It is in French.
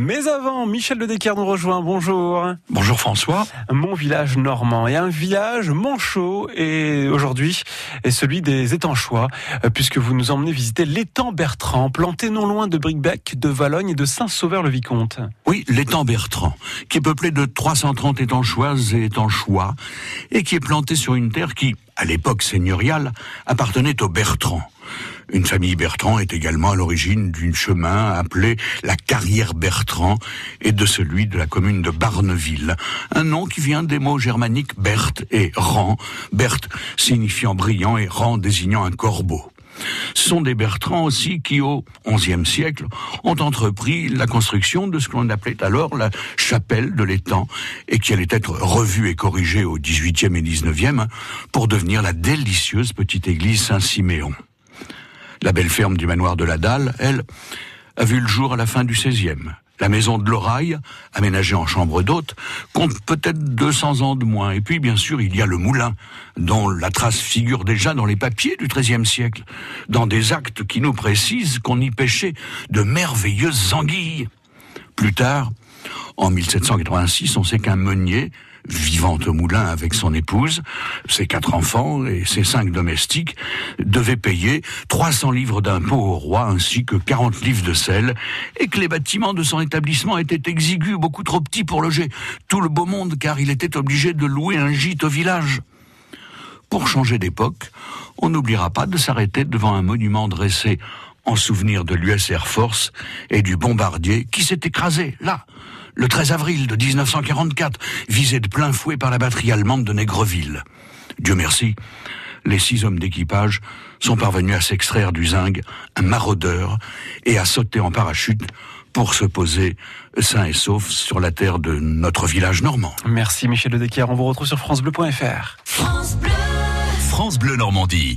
Mais avant, Michel de Decker nous rejoint. Bonjour. Bonjour François. Mon village normand et un village manchot et aujourd'hui est celui des étanchois euh, puisque vous nous emmenez visiter l'étang Bertrand planté non loin de Bricbec, de Valogne et de Saint-Sauveur-le-Vicomte. Oui, l'étang Bertrand qui est peuplé de 330 étanchoises et étanchois et qui est planté sur une terre qui, à l'époque seigneuriale, appartenait aux Bertrand. Une famille Bertrand est également à l'origine d'un chemin appelé la carrière Bertrand et de celui de la commune de Barneville. Un nom qui vient des mots germaniques Berthe et Rang. Berthe signifiant brillant et Rang désignant un corbeau. Ce sont des Bertrands aussi qui, au XIe siècle, ont entrepris la construction de ce qu'on appelait alors la chapelle de l'étang et qui allait être revue et corrigée au XVIIIe et XIXe pour devenir la délicieuse petite église Saint-Siméon. La belle ferme du manoir de la Dalle, elle, a vu le jour à la fin du XVIe. La maison de l'Oraille, aménagée en chambre d'hôte, compte peut-être 200 ans de moins. Et puis, bien sûr, il y a le moulin, dont la trace figure déjà dans les papiers du XIIIe siècle, dans des actes qui nous précisent qu'on y pêchait de merveilleuses anguilles. Plus tard, en 1786, on sait qu'un meunier, vivant au moulin avec son épouse, ses quatre enfants et ses cinq domestiques, devait payer 300 livres d'impôts au roi ainsi que 40 livres de sel, et que les bâtiments de son établissement étaient exigus, beaucoup trop petits pour loger tout le beau monde, car il était obligé de louer un gîte au village. Pour changer d'époque, on n'oubliera pas de s'arrêter devant un monument dressé en souvenir de l'US Air Force et du bombardier qui s'est écrasé, là, le 13 avril de 1944, visé de plein fouet par la batterie allemande de Négreville. Dieu merci, les six hommes d'équipage sont parvenus à s'extraire du zinc, un maraudeur, et à sauter en parachute pour se poser sain et sauf sur la terre de notre village normand. Merci Michel de Decker, on vous retrouve sur francebleu.fr. France Bleu. France Bleu Normandie.